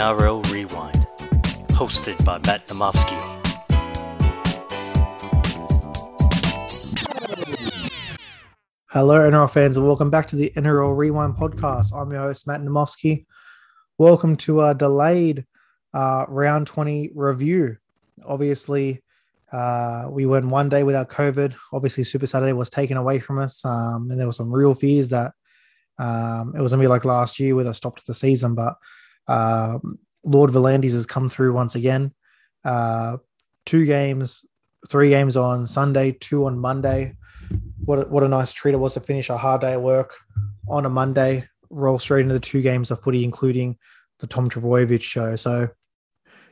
NRL Rewind, hosted by Matt Namofsky. Hello, NRL fans, and welcome back to the NRL Rewind podcast. I'm your host, Matt Namofsky. Welcome to our delayed uh, round 20 review. Obviously, uh, we went one day without COVID. Obviously, Super Saturday was taken away from us, um, and there were some real fears that um, it was going to be like last year where they stopped the season. But um, Lord V'landys has come through once again. Uh, two games, three games on Sunday, two on Monday. What a, what a nice treat it was to finish a hard day at work on a Monday, roll straight into the two games of footy, including the Tom Trbojevic show. So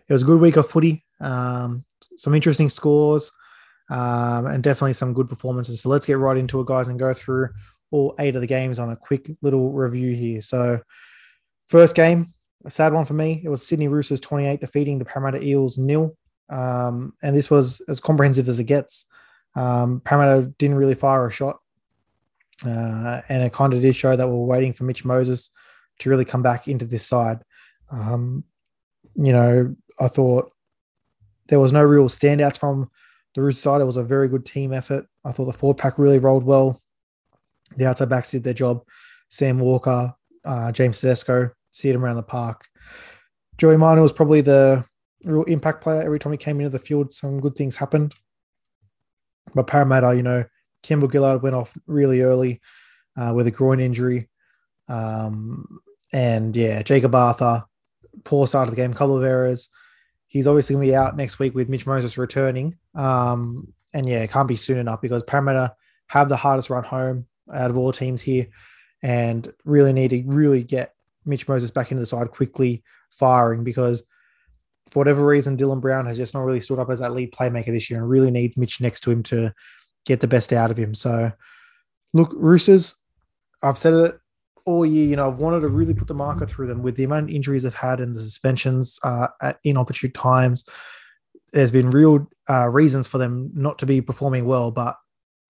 it was a good week of footy. Um, some interesting scores, um, and definitely some good performances. So let's get right into it, guys, and go through all eight of the games on a quick little review here. So, first game, a sad one for me. It was Sydney Roosters 28 defeating the Parramatta Eels nil. Um, and this was as comprehensive as it gets. Um, Parramatta didn't really fire a shot. Uh, and it kind of did show that we we're waiting for Mitch Moses to really come back into this side. Um, you know, I thought there was no real standouts from the Roosters side. It was a very good team effort. I thought the forward pack really rolled well. The outside backs did their job. Sam Walker, uh, James Tedesco, see him around the park. Joey Manu was probably the real impact player. Every time he came into the field, some good things happened. But Parramatta, you know, Campbell Gillard went off really early uh, with a groin injury. Um, and yeah, Jakob Arthur, poor start of the game, couple of errors. He's obviously going to be out next week with Mitch Moses returning. Um, and yeah, it can't be soon enough because Parramatta have the hardest run home out of all teams here and really need to really get Mitch Moses back into the side quickly firing because for whatever reason, Dylan Brown has just not really stood up as that lead playmaker this year and really needs Mitch next to him to get the best out of him. So, look, Roosters, I've said it all year. You know, I've wanted to really put the marker through them with the amount of injuries they've had and the suspensions uh, at inopportune times. There's been real uh, reasons for them not to be performing well, but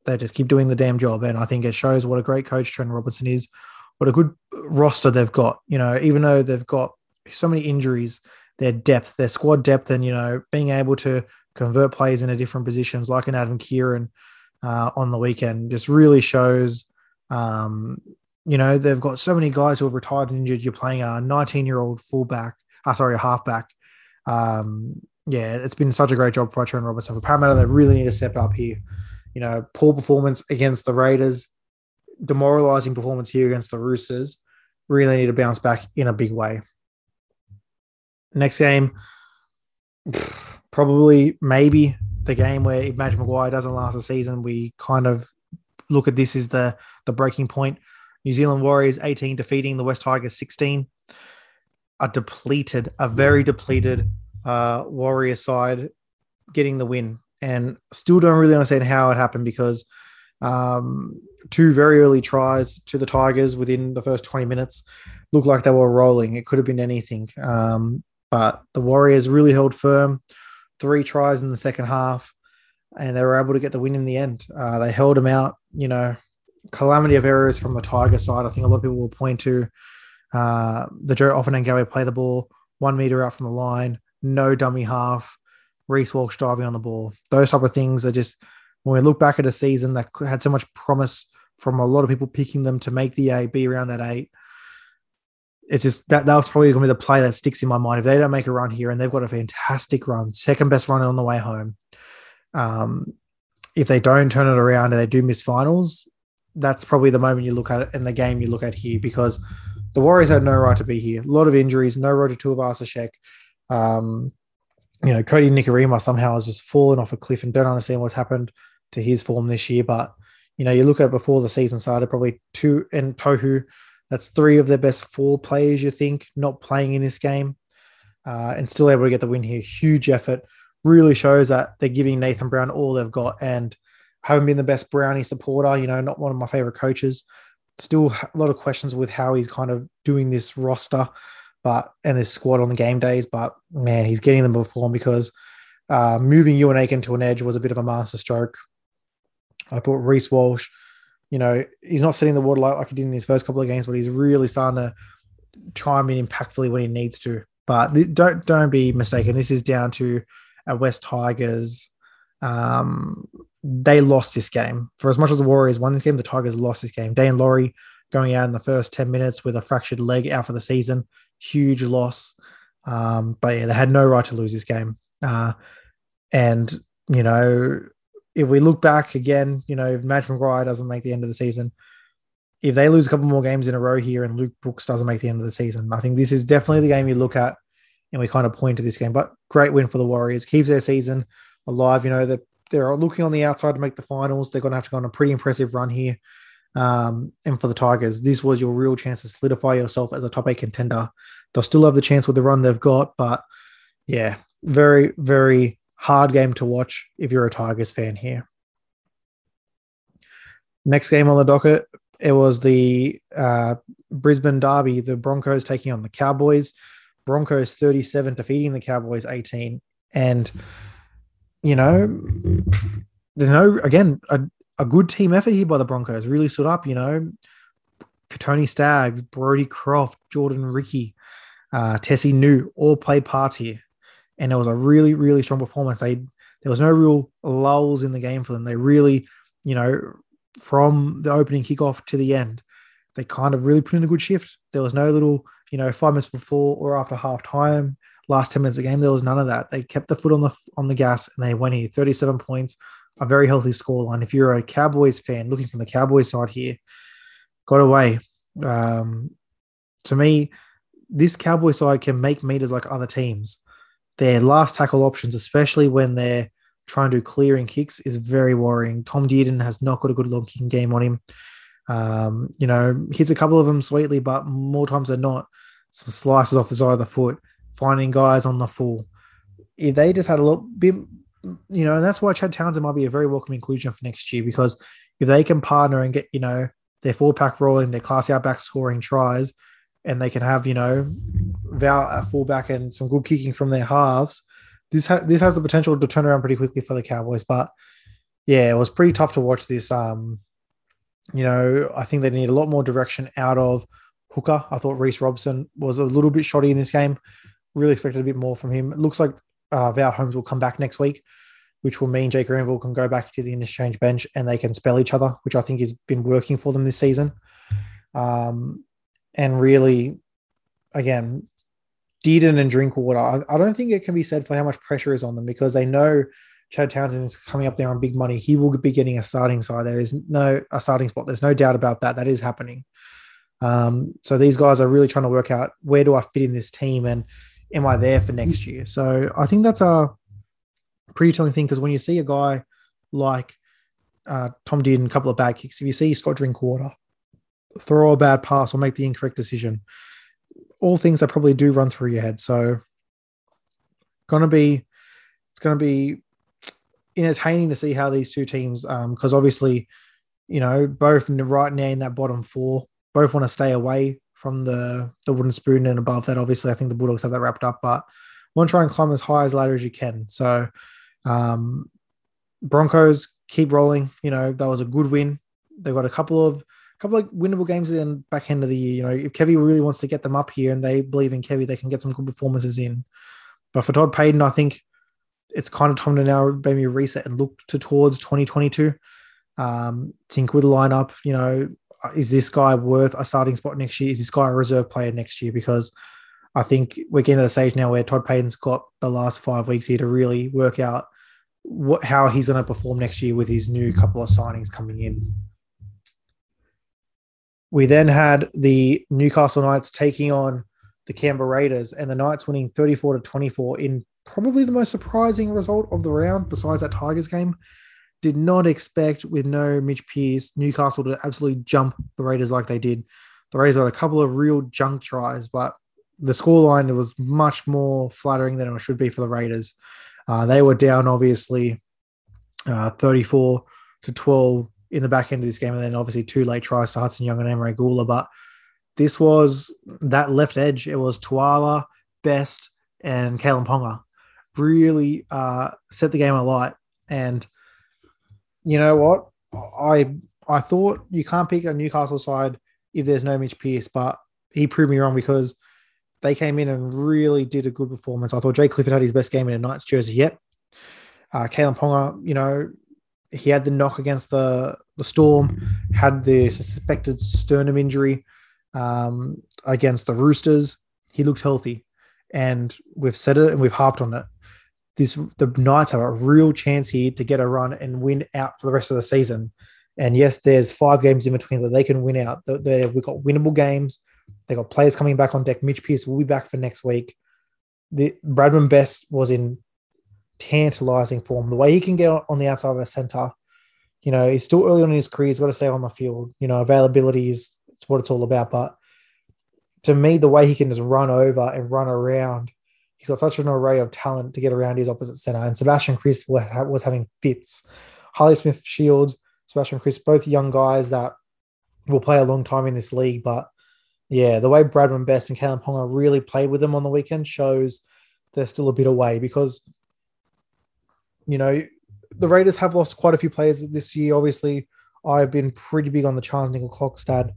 they just keep doing the damn job. And I think it shows what a great coach Trent Robinson is, what a good roster they've got. You know, even though they've got so many injuries, their depth, their squad depth, and you know, being able to convert players into different positions, like an Adam Keighran uh, on the weekend, just really shows. Um, you know, they've got so many guys who have retired and injured. You're playing a 19 year old fullback, uh, sorry, a halfback. Um, yeah, it's been such a great job by Trent Robinson. For Parramatta, they really need to step up here. You know, poor performance against the Raiders, demoralizing performance here against the Roosters. Really need to bounce back in a big way. Next game, probably maybe the game where Madge Maguire doesn't last a season. We kind of look at this as the the breaking point. New Zealand Warriors 18 defeating the West Tigers 16. A depleted, a very depleted uh, Warrior side getting the win, and still don't really understand how it happened because um, two very early tries to the Tigers within the first 20 minutes looked like they were rolling. It could have been anything. Um, but the Warriors really held firm. Three tries in the second half, and they were able to get the win in the end. Uh, they held them out. You know, calamity of errors from the Tiger side. I think a lot of people will point to uh, the Joe Ofahengaue play the ball one meter out from the line, no dummy half, Reece Walsh driving on the ball. Those type of things are just when we look back at a season that had so much promise from a lot of people picking them to make the eight, be around that eight it's just that that was probably going to be the play that sticks in my mind. If they don't make a run here, and they've got a fantastic run, second best run on the way home, um, if they don't turn it around and they do miss finals, that's probably the moment you look at it in the game you look at here because the Warriors had no right to be here. A lot of injuries, no Roger Tuivasa-Sheck. Um, you know, Kodi Nikorima somehow has just fallen off a cliff and don't understand what's happened to his form this year. But you know, you look at before the season started, probably two and Tohu that's three of their best four players, you think, not playing in this game uh, and still able to get the win here. Huge effort. Really shows that they're giving Nathan Brown all they've got. And haven't been the best Brownie supporter, you know, not one of my favorite coaches. Still a lot of questions with how he's kind of doing this roster, but and this squad on the game days. But man, he's getting them perform because uh, moving Euan Aitken to an edge was a bit of a master stroke. I thought Reece Walsh you know, he's not setting the water light like he did in his first couple of games, but he's really starting to chime in impactfully when he needs to. But don't don't be mistaken. This is down to a West Tigers. Um, they lost this game. For as much as the Warriors won this game, the Tigers lost this game. Daine Laurie going out in the first 10 minutes with a fractured leg out for the season. Huge loss. Um, but yeah, they had no right to lose this game. Uh, and, you know, if we look back again, you know, if Madge Maguire doesn't make the end of the season, if they lose a couple more games in a row here and Luke Brooks doesn't make the end of the season, I think this is definitely the game you look at and we kind of point to this game. But great win for the Warriors, keeps their season alive. You know, they're, they're looking on the outside to make the finals. They're going to have to go on a pretty impressive run here. Um, and for the Tigers, this was your real chance to solidify yourself as a top eight contender. They'll still have the chance with the run they've got, but yeah, very, very hard game to watch if you're a Tigers fan here. Next game on the docket, it was the uh, Brisbane Derby, the Broncos taking on the Cowboys. Broncos 37, defeating the Cowboys 18. And, you know, there's no, again, a, a good team effort here by the Broncos. Really stood up, you know. Tony Staggs, Brodie Croft, Jordan Riki, uh, Tesi Niu all played parts here. And it was a really, really strong performance. They there was no real lulls in the game for them. They really, you know, from the opening kickoff to the end, they kind of really put in a good shift. There was no little, you know, five minutes before or after half time, last 10 minutes of the game, there was none of that. They kept the foot on the on the gas and they went here 37 points, a very healthy scoreline. If you're a Cowboys fan looking from the Cowboys side here, got away. Um, to me, this Cowboy side can make meters like other teams. Their last tackle options, especially when they're trying to do clearing kicks, is very worrying. Tom Dearden has not got a good long kicking game on him. Um, you know, hits a couple of them sweetly, but more times than not, some slices off the side of the foot, finding guys on the full. If they just had a little bit, you know, and that's why Chad Townsend might be a very welcome inclusion for next year because if they can partner and get, you know, their four pack rolling, their class out back scoring tries, and they can have, you know, Val at fullback and some good kicking from their halves, this ha- this has the potential to turn around pretty quickly for the Cowboys. But yeah, it was pretty tough to watch this. Um, you know, I think they need a lot more direction out of hooker. I thought Reece Robson was a little bit shoddy in this game. Really expected a bit more from him. It looks like uh, Val Holmes will come back next week, which will mean Jake Granville can go back to the interchange bench and they can spell each other, which I think has been working for them this season. Um, and really, again, Dearden and Drinkwater, I, I don't think it can be said for how much pressure is on them because they know Chad Townsend is coming up there on big money. He will be getting a starting side. There is no a starting spot. There's no doubt about that. That is happening. Um, so these guys are really trying to work out where do I fit in this team and am I there for next year? So I think that's a pretty telling thing because when you see a guy like uh, Tom Dearden, a couple of bad kicks, if you see Scott Drinkwater throw a bad pass or make the incorrect decision, all things that probably do run through your head. So gonna be it's gonna be entertaining to see how these two teams, um because um, obviously, you know, both right now in that bottom four, both want to stay away from the the wooden spoon and above that. Obviously, I think the Bulldogs have that wrapped up, but want to try and climb as high as ladder as you can. So, um, Broncos keep rolling. You know, that was a good win. They've got a couple of couple of winnable games in back end of the year. You know, if Kevy really wants to get them up here and they believe in Kevy, they can get some good performances in. But for Todd Payten, I think it's kind of time to now maybe reset and look to towards 2022. Um, think with the lineup, you know, is this guy worth a starting spot next year? Is this guy a reserve player next year? Because I think we're getting to the stage now where Todd Payten's got the last five weeks here to really work out what how he's going to perform next year with his new couple of signings coming in. We then had the Newcastle Knights taking on the Canberra Raiders, and the Knights winning 34 to 24 in probably the most surprising result of the round, besides that Tigers game. Did not expect, with no Mitch Pearce, Newcastle to absolutely jump the Raiders like they did. The Raiders got a couple of real junk tries, but the scoreline was much more flattering than it should be for the Raiders. Uh, they were down, obviously, uh, 34 to 12 in the back end of this game, and then obviously two late tries to Hudson Young and Emre Guler. But this was that left edge. It was Tuala, Best, and Kalyn Ponga really uh, set the game alight. And you know what? I I thought you can't pick a Newcastle side if there's no Mitch Pearce, but he proved me wrong because they came in and really did a good performance. I thought Jay Clifford had his best game in a Knights jersey yet. Uh, Kalyn Ponga, you know, he had the knock against the, the Storm, had the suspected sternum injury um, against the Roosters. He looked healthy. And we've said it and we've harped on it. This the Knights have a real chance here to get a run and win out for the rest of the season. And yes, there's five games in between that they can win out. They, we've got winnable games. They got players coming back on deck. Mitch Pearce will be back for next week. The Bradman Best was in tantalizing form. The way he can get on the outside of a center, you know, he's still early on in his career. He's got to stay on the field. You know, availability is what it's all about. But to me, the way he can just run over and run around, he's got such an array of talent to get around his opposite center. And Sebastian Kris was having fits. Harley Smith Shields, Sebastian Kris, both young guys that will play a long time in this league. But yeah, the way Bradman Best and Kalyn Ponga really played with them on the weekend shows they're still a bit away because, you know, the Raiders have lost quite a few players this year. Obviously, I've been pretty big on the Charnze Nicoll-Klokstad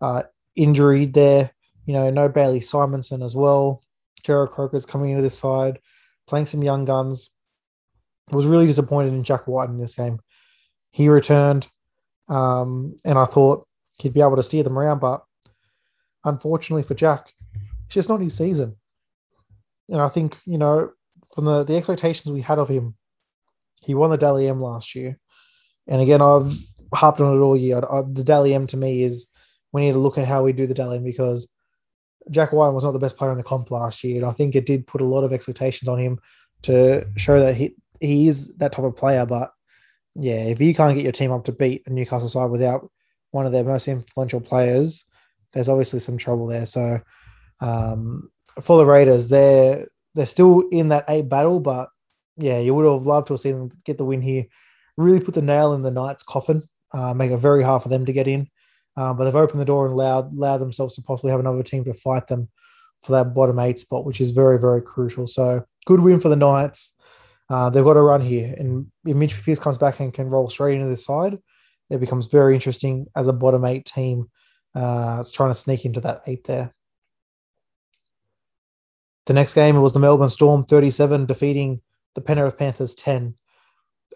uh, injury there. You know, no Bailey Simonsson as well. Jarrod Croker's coming into this side, playing some young guns. I was really disappointed in Jack Wighton in this game. He returned, um, and I thought he'd be able to steer them around, but unfortunately for Jack, it's just not his season. And I think, you know, from the, the expectations we had of him, he won the Dally M last year. And again, I've harped on it all year. I, the Dally M to me is we need to look at how we do the Dally M because Jack Wighton was not the best player in the comp last year. And I think it did put a lot of expectations on him to show that he, he is that type of player. But yeah, if you can't get your team up to beat the Newcastle side without one of their most influential players, there's obviously some trouble there. So um, for the Raiders, they're they're still in that eight battle, but yeah, you would have loved to have seen them get the win here. Really put the nail in the Knights' coffin, uh, make it very hard for them to get in. Uh, but they've opened the door and allowed allowed themselves to possibly have another team to fight them for that bottom eight spot, which is very very crucial. So good win for the Knights. Uh, they've got to run here, and if Mitch Pearce comes back and can roll straight into this side, it becomes very interesting as a bottom eight team uh, trying to sneak into that eight there. The next game was the Melbourne Storm 37 defeating the Penrith Panthers 10.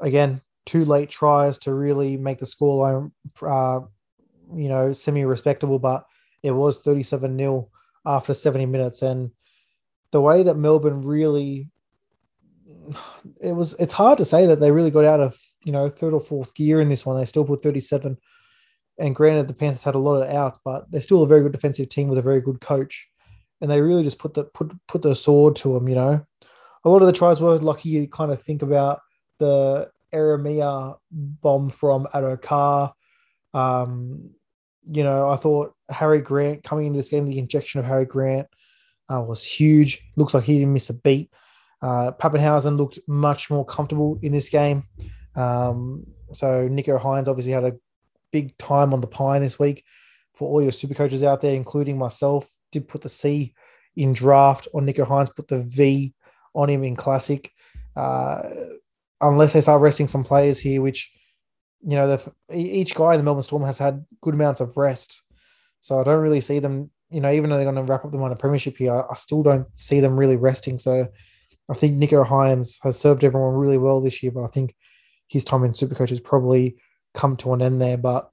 Again, two late tries to really make the scoreline, uh, you know, semi respectable, but it was 37 0 after 70 minutes. And the way that Melbourne really, it was, it's hard to say that they really got out of, you know, third or fourth gear in this one. They still put 37 and granted, the Panthers had a lot of outs, but they're still a very good defensive team with a very good coach. And they really just put the put put the sword to them. You know, a lot of the tries were lucky. You kind of think about the Ieremia bomb from Addo-Carr. Um, you know, I thought Harry Grant coming into this game, the injection of Harry Grant uh, was huge. Looks like he didn't miss a beat. Uh, Papenhuyzen looked much more comfortable in this game. Um, so Nicho Hynes obviously had a big time on the pine this week for all your super coaches out there, including myself. Did put the C in draft on Nicho Hynes, put the V on him in classic. Uh, unless they start resting some players here, which you know, the, each guy in the Melbourne Storm has had good amounts of rest. So I don't really see them, you know, even though they're going to wrap up them on a premiership here, I, I still don't see them really resting. So I think Nicho Hynes has served everyone really well this year, but I think his time in Supercoach has probably come to an end there. But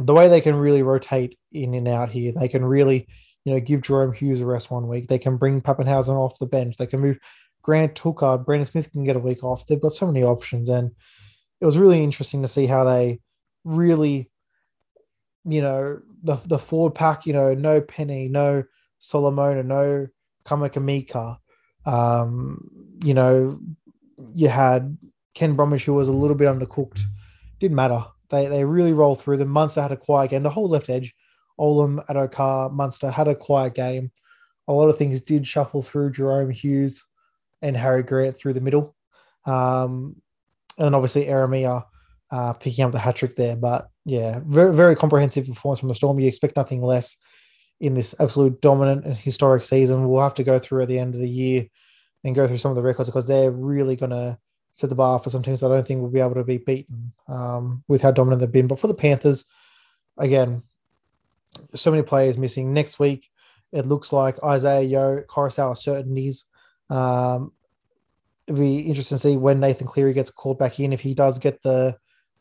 the way they can really rotate in and out here, they can really, you know, give Jahrome Hughes a rest one week. They can bring Papenhuyzen off the bench. They can move Grant Tuka. Brandon Smith can get a week off. They've got so many options. And it was really interesting to see how they really, you know, the, the forward pack, you know, no Penny, no Solomona, no Kamikamica. Um, you know, you had Ken Bromwich, who was a little bit undercooked didn't matter. They they really roll through them. Munster had a quiet game. The whole left edge, Olam, Addo-Carr, Munster had a quiet game. A lot of things did shuffle through Jahrome Hughes and Harry Grant through the middle. Um, and obviously Ieremia uh, picking up the hat trick there. But yeah, very, very comprehensive performance from the Storm. You expect nothing less in this absolute dominant and historic season. We'll have to go through at the end of the year and go through some of the records because they're really going to set the bar for some teams I don't think will be able to be beaten um, with how dominant they've been. But for the Panthers, again, so many players missing. Next week it looks like Isaiah Yeo, Koroisau certainties. Um, it'd be interesting to see when Nathan Cleary gets called back in. If he does get the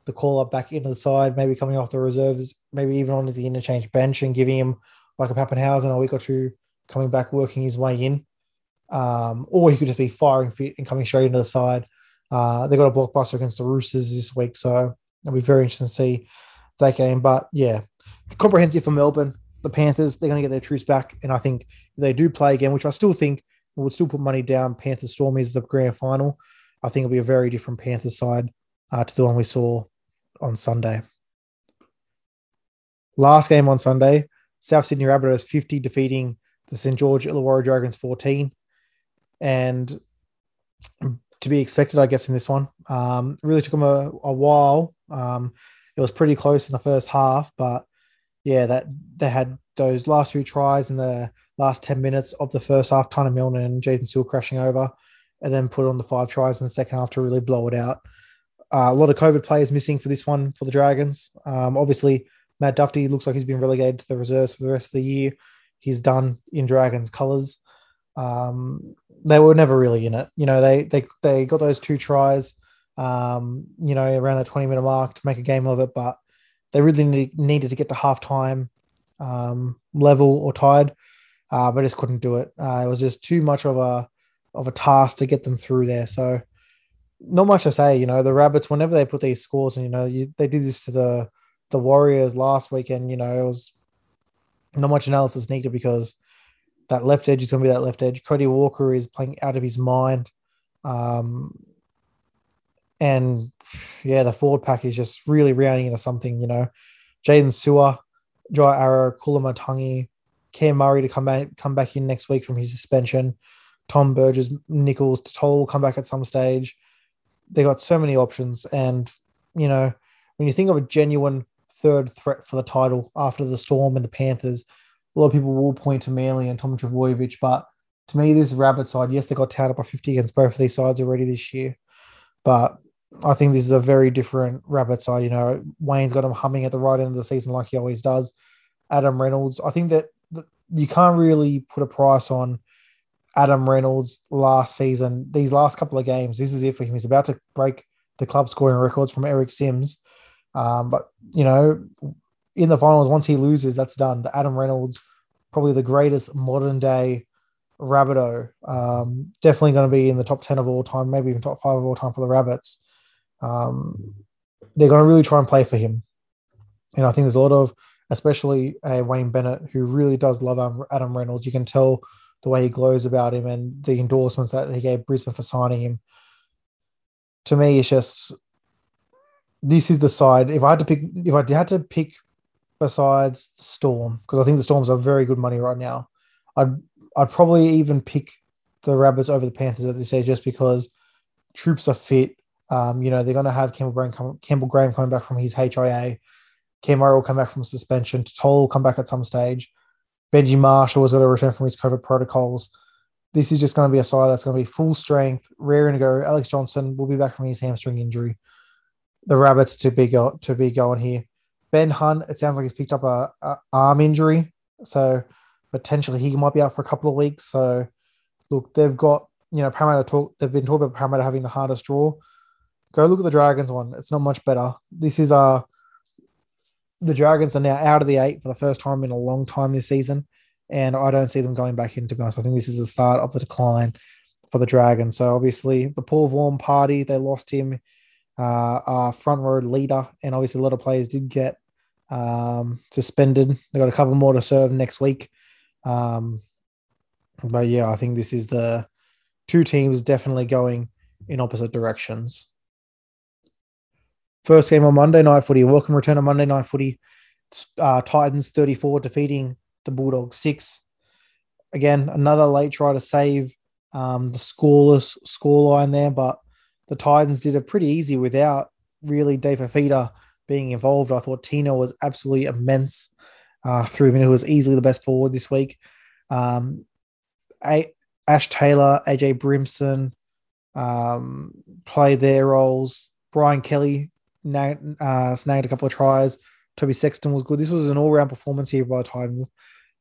the call up back into the side, maybe coming off the reserves, maybe even onto the interchange bench and giving him like a Papenhuyzen a week or two coming back, working his way in. Um, or he could just be firing fit and coming straight into the side. Uh, they got a blockbuster against the Roosters this week, so it'll be very interesting to see that game. But yeah, comprehensive for Melbourne. The Panthers, they're going to get their troops back. And I think they do play again, which I still think would still put money down. Panthers Storm is the grand final. I think it'll be a very different Panthers side uh, to the one we saw on Sunday. Last game on Sunday, South Sydney Rabbitohs 50 defeating the St. George Illawarra Dragons 14. And to be expected, I guess, in this one. Um, really took them a, a while. Um, it was pretty close in the first half, but yeah, that they had those last two tries in the last 10 minutes of the first half, Taane Milne and Jaydn Su'A crashing over, and then put on the five tries in the second half to really blow it out. Uh, a lot of COVID players missing for this one for the Dragons. Um, obviously, Matt Dufty looks like he's been relegated to the reserves for the rest of the year. He's done in Dragons colours. Um, they were never really in it. You know, they they they got those two tries, um, you know, around the 20 minute mark to make a game of it, but they really need, needed to get to halftime um, level or tied, uh, but just couldn't do it. Uh, it was just too much of a of a task to get them through there. So not much to say. You know, the Rabbits whenever they put these scores, and you know, you, they did this to the the Warriors last weekend. You know, it was not much analysis needed because that left edge is going to be that left edge. Cody Walker is playing out of his mind. Um, and yeah, the forward pack is just really rounding into something, you know. Jaydn Su'A, Jai Arrow, Koloamatangi, Cam Murray to come back come back in next week from his suspension. Tom Burgess, Nicholls, Tatola will come back at some stage. They got so many options, and you know, when you think of a genuine third threat for the title after the Storm and the Panthers, a lot of people will point to Manly and Tom Trbojevic, but to me, this Rabbit side, yes, they got touted by 50 against both of these sides already this year, but I think this is a very different Rabbit side. You know, Wayne's got him humming at the right end of the season like he always does. Adam Reynolds, I think that, you can't really put a price on Adam Reynolds last season. These last couple of games, this is it for him. He's about to break the club scoring records from Eric Simms. Um, but you know, in the finals, once he loses, that's done. The Adam Reynolds, probably the greatest modern day Rabbitoh. Um, definitely going to be in the top 10 of all time, maybe even top five of all time for the Rabbits. Um, they're going to really try and play for him. And I think there's a lot of, especially Wayne Bennett, who really does love Adam Reynolds. You can tell the way he glows about him and the endorsements that he gave Brisbane for signing him. To me, it's just this is the side. If I had to pick, if I had to pick besides the Storm, because I think the Storms are very good money right now, I'd I'd probably even pick the Rabbits over the Panthers at this stage just because troops are fit. Um, you know, they're going to have Campbell Graham, come, Campbell Graham coming back from his HIA. Cam Murray will come back from suspension. Toll will come back at some stage. Benji Marshall is going to return from his COVID protocols. This is just going to be a side that's going to be full strength, raring to go. Alex Johnson will be back from his hamstring injury. The Rabbits to be go, to be going here. Ben Hunt, it sounds like he's picked up a, a arm injury, so potentially he might be out for a couple of weeks. So look, they've got you know Parramatta talk. They've been talking about Parramatta having the hardest draw. Go look at the Dragons one. It's not much better. This is uh the Dragons are now out of the eight for the first time in a long time this season, and I don't see them going back in. To be honest, I think this is the start of the decline for the Dragons. So obviously the Paul Vaughan party, they lost him, uh, our front row leader, and obviously a lot of players did get um, suspended. They got a couple more to serve next week. Um, but yeah, I think this is the two teams definitely going in opposite directions. First game on Monday Night Footy. Welcome return on Monday Night Footy. Uh, Titans 34 defeating the Bulldogs 6. Again, another late try to save um, the scoreless scoreline there, but the Titans did it pretty easy without really Dave Fifita being involved. I thought Tino was absolutely immense uh, through him, who was easily the best forward this week. Um, a- Ash Taylor, AJ Brimson um, played their roles. Brian Kelly uh, snagged a couple of tries. Toby Sexton was good. This was an all round performance here by the Titans.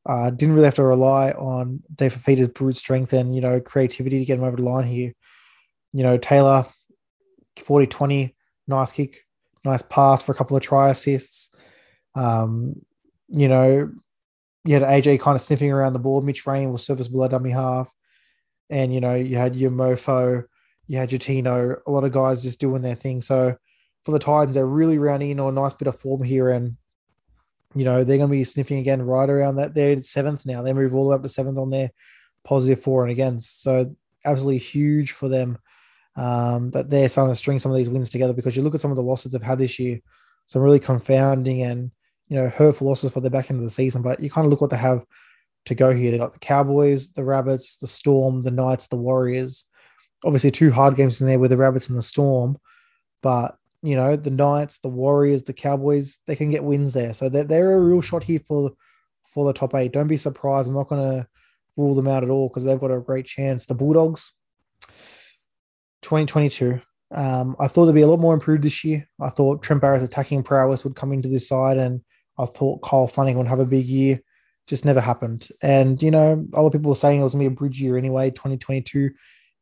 Uh, didn't really have to rely on Dave Fifita's brute strength and you know creativity to get him over the line here. You know Taylor, 40-20, nice kick, nice pass for a couple of try assists. Um, you know, you had AJ kind of sniffing around the board. Mitch Rein was service below dummy half, and you know you had your Mofo, you had your Tino, a lot of guys just doing their thing. So for the Titans, they're really rounding into a nice bit of form here, and you know they're going to be sniffing again right around that. They're seventh now. They move all the way up to seventh on their positive for and against. So absolutely huge for them um, that they're starting to string some of these wins together because you look at some of the losses they've had this year, some really confounding and you know hurtful losses for the back end of the season. But you kind of look what they have to go here. They got the Cowboys, the Rabbits, the Storm, the Knights, the Warriors. Obviously, two hard games in there with the Rabbits and the Storm, but you know, the Knights, the Warriors, the Cowboys, they can get wins there. So they're, they're a real shot here for, for the top eight. Don't be surprised. I'm not going to rule them out at all because they've got a great chance. The Bulldogs, 2022. Um, I thought they'd be a lot more improved this year. I thought Trent Barrett's attacking prowess would come into this side, and I thought Kyle Flanagan would have a big year. Just never happened. And, you know, a lot of people were saying it was going to be a bridge year anyway. 2022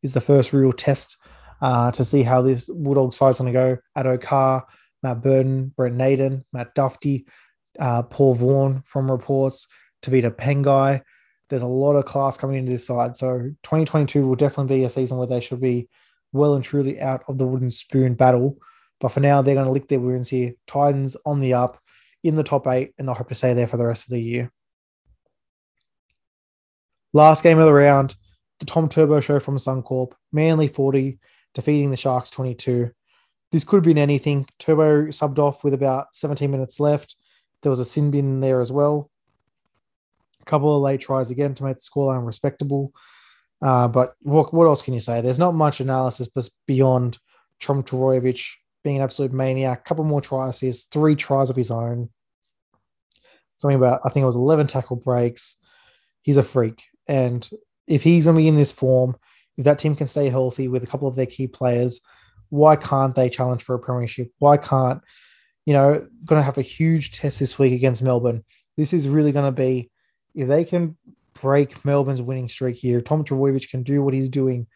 is the first real test uh, to see how this Bulldog side's going to go. Addo Carr, Matt Burton, Brent Naden, Matt Dufty, uh, Paul Vaughan from reports, Tevita Pangai. There's a lot of class coming into this side. So 2022 will definitely be a season where they should be well and truly out of the wooden spoon battle. But for now, they're going to lick their wounds here. Titans on the up in the top eight, and they'll hope to stay there for the rest of the year. Last game of the round, the Tom Turbo show from Suncorp. Manly 40, defeating the Sharks 22. This could have been anything. Turbo subbed off with about 17 minutes left. There was a sin bin there as well. A couple of late tries again to make the scoreline respectable. Uh, but what, what else can you say? There's not much analysis beyond Tom Trbojevic being an absolute maniac. A couple more tries. He three tries of his own. Something about, I think it was 11 tackle breaks. He's a freak. And if he's going to be in this form, if that team can stay healthy with a couple of their key players, why can't they challenge for a premiership? Why can't, you know, going to have a huge test this week against Melbourne? This is really going to be, if they can break Melbourne's winning streak here, Tom Trbojevic can do what he's doing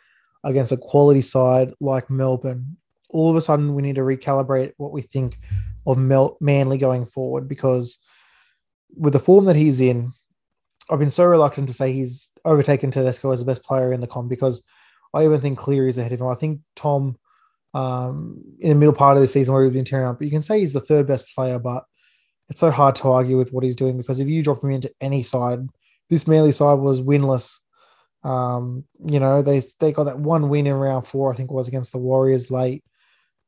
against a quality side like Melbourne. All of a sudden, we need to recalibrate what we think of Mel- Manly going forward because with the form that he's in, I've been so reluctant to say he's overtaken Tedesco as the best player in the comp because I even think Cleary is ahead of him. I think Tom, um, in the middle part of the season where he's been tearing up, but you can say he's the third best player, but it's so hard to argue with what he's doing because if you drop him into any side, this Manly side was winless. Um, you know, they they got that one win in round four, I think it was against the Warriors late,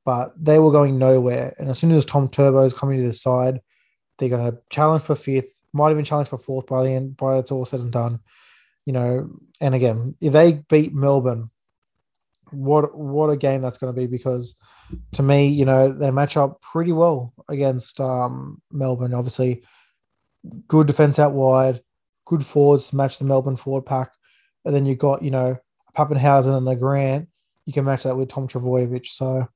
but they were going nowhere. And as soon as Tom Turbo is coming to the side, they're going to challenge for fifth, might even challenge for fourth by the end, by it's all said and done you know, and again, if they beat Melbourne, what what a game that's going to be because to me, you know, they match up pretty well against um, Melbourne. Obviously, good defense out wide, good forwards to match the Melbourne forward pack, and then you've got you know Papenhuyzen and a Grant. You can match that with Tom Trbojevic. So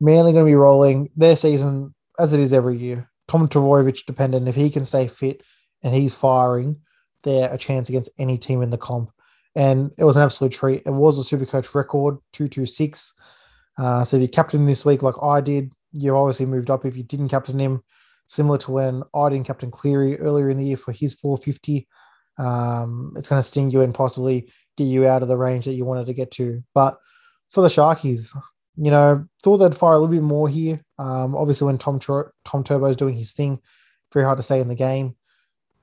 Manly going to be rolling their season as it is every year. Tom Trbojevic dependent. If he can stay fit and he's firing, there a chance against any team in the comp. And it was an absolute treat. It was a super coach record, 226. Uh, so if you captain this week like I did, you obviously moved up. If you didn't captain him, similar to when I didn't captain Cleary earlier in the year for his 450, um, it's going to sting you and possibly get you out of the range that you wanted to get to. But for the Sharkies, you know, thought they'd fire a little bit more here. Um, obviously, when Tom Tur- Tom Turbo is doing his thing, very hard to say in the game.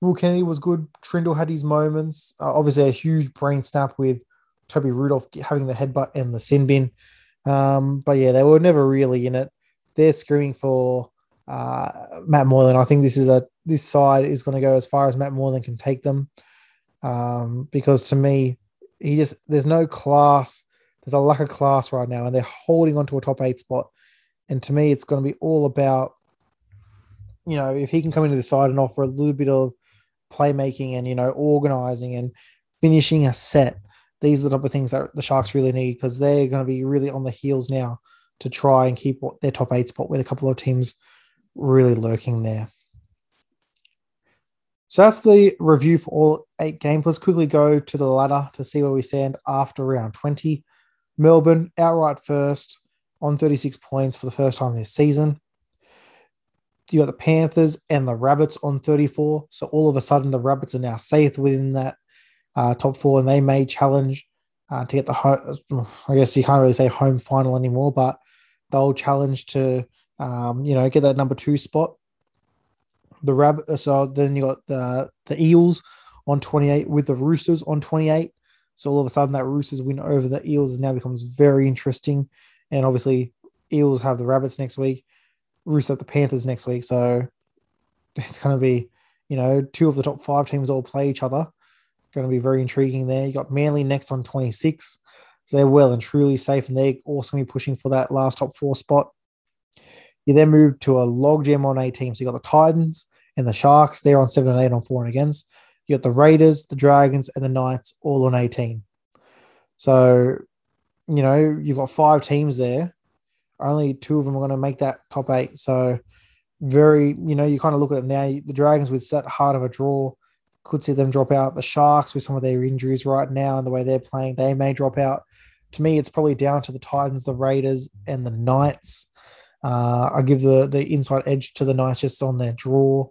Will Kennedy was good. Trindall had his moments. Uh, obviously, a huge brain snap with Toby Rudolph having the headbutt and the sin bin. Um, but yeah, they were never really in it. They're screaming for uh, Matt Moylan. I think this is a this side is going to go as far as Matt Moylan can take them. Um, because to me, he just there's no class. There's a lack of class right now, and they're holding on to a top eight spot. And to me, it's going to be all about, you know, if he can come into the side and offer a little bit of playmaking and you know organizing and finishing a set. These are the type of things that the Sharks really need because they're going to be really on the heels now to try and keep their top eight spot with a couple of teams really lurking there. So that's the review for all eight games. Let's quickly go to the ladder to see where we stand after round 20. Melbourne outright first on 36 points for the first time this season. You got the Panthers and the Rabbits on 34. So all of a sudden, the Rabbits are now safe within that uh, top four, and they may challenge uh, to get the home. I guess you can't really say home final anymore, but they'll challenge to um, you know get that number two spot. The Rabbit. So then you got the the Eels on 28 with the Roosters on 28. So all of a sudden, that Roosters win over the Eels now becomes very interesting. And obviously, Eels have the Rabbits next week, Roosters have the Panthers next week. So it's going to be, you know, two of the top five teams all play each other. Going to be very intriguing there. You got Manly next on 26. So they're well and truly safe, and they're also going to be pushing for that last top four spot. You then move to a logjam on 18. So you got the Titans and the Sharks. They're on 7 and 8 on 4 and against. You got the Raiders, the Dragons, and the Knights all on 18. So, you know, you've got five teams there. Only two of them are going to make that top eight. So, very, you know, you kind of look at it now. The Dragons with that hard of a draw could see them drop out. The Sharks with some of their injuries right now and the way they're playing, they may drop out. To me, it's probably down to the Titans, the Raiders, and the Knights. Uh, I give the the inside edge to the Knights just on their draw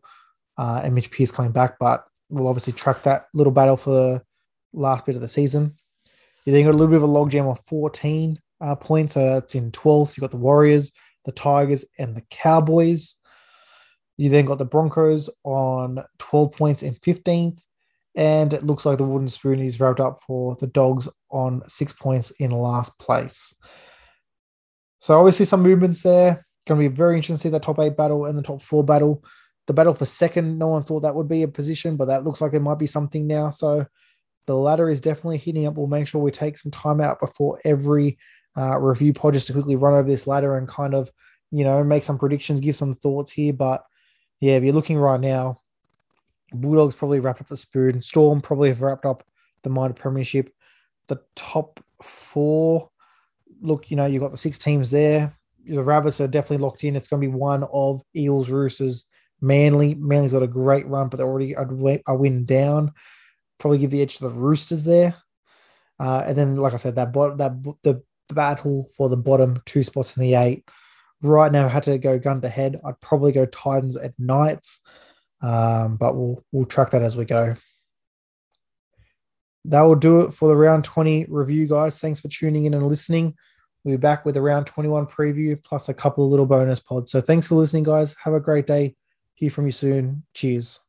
uh, and Mitch Pearce coming back, but we'll obviously track that little battle for the last bit of the season. You then got a little bit of a logjam of 14 uh, points. So it's in 12th. You've got the Warriors, the Tigers, and the Cowboys. You then got the Broncos on 12 points in 15th. And it looks like the Wooden Spoon is wrapped up for the Dogs on six points in last place. So obviously some movements there. Going to be very interesting to see that top eight battle and the top four battle the battle for second, no one thought that would be a position, but that looks like it might be something now. So the ladder is definitely heating up. We'll make sure we take some time out before every uh, review pod just to quickly run over this ladder and kind of, you know, make some predictions, give some thoughts here. But yeah, if you're looking right now, Bulldogs probably wrapped up the spoon. Storm probably have wrapped up the minor premiership. The top four, look, you know, you've got the six teams there. The Rabbits are definitely locked in. It's going to be one of Eels, Roosters, Manly, Manly's got a great run, but they're already a win down. Probably give the edge to the Roosters there. Uh, and then, like I said, that that the battle for the bottom two spots in the eight. Right now, I had to go gun to head. I'd probably go Titans at Knights, um, but we'll we'll track that as we go. That will do it for the round 20 review, guys. Thanks for tuning in and listening. We'll be back with a round 21 preview plus a couple of little bonus pods. So thanks for listening, guys. Have a great day. Hear from you soon. Cheers.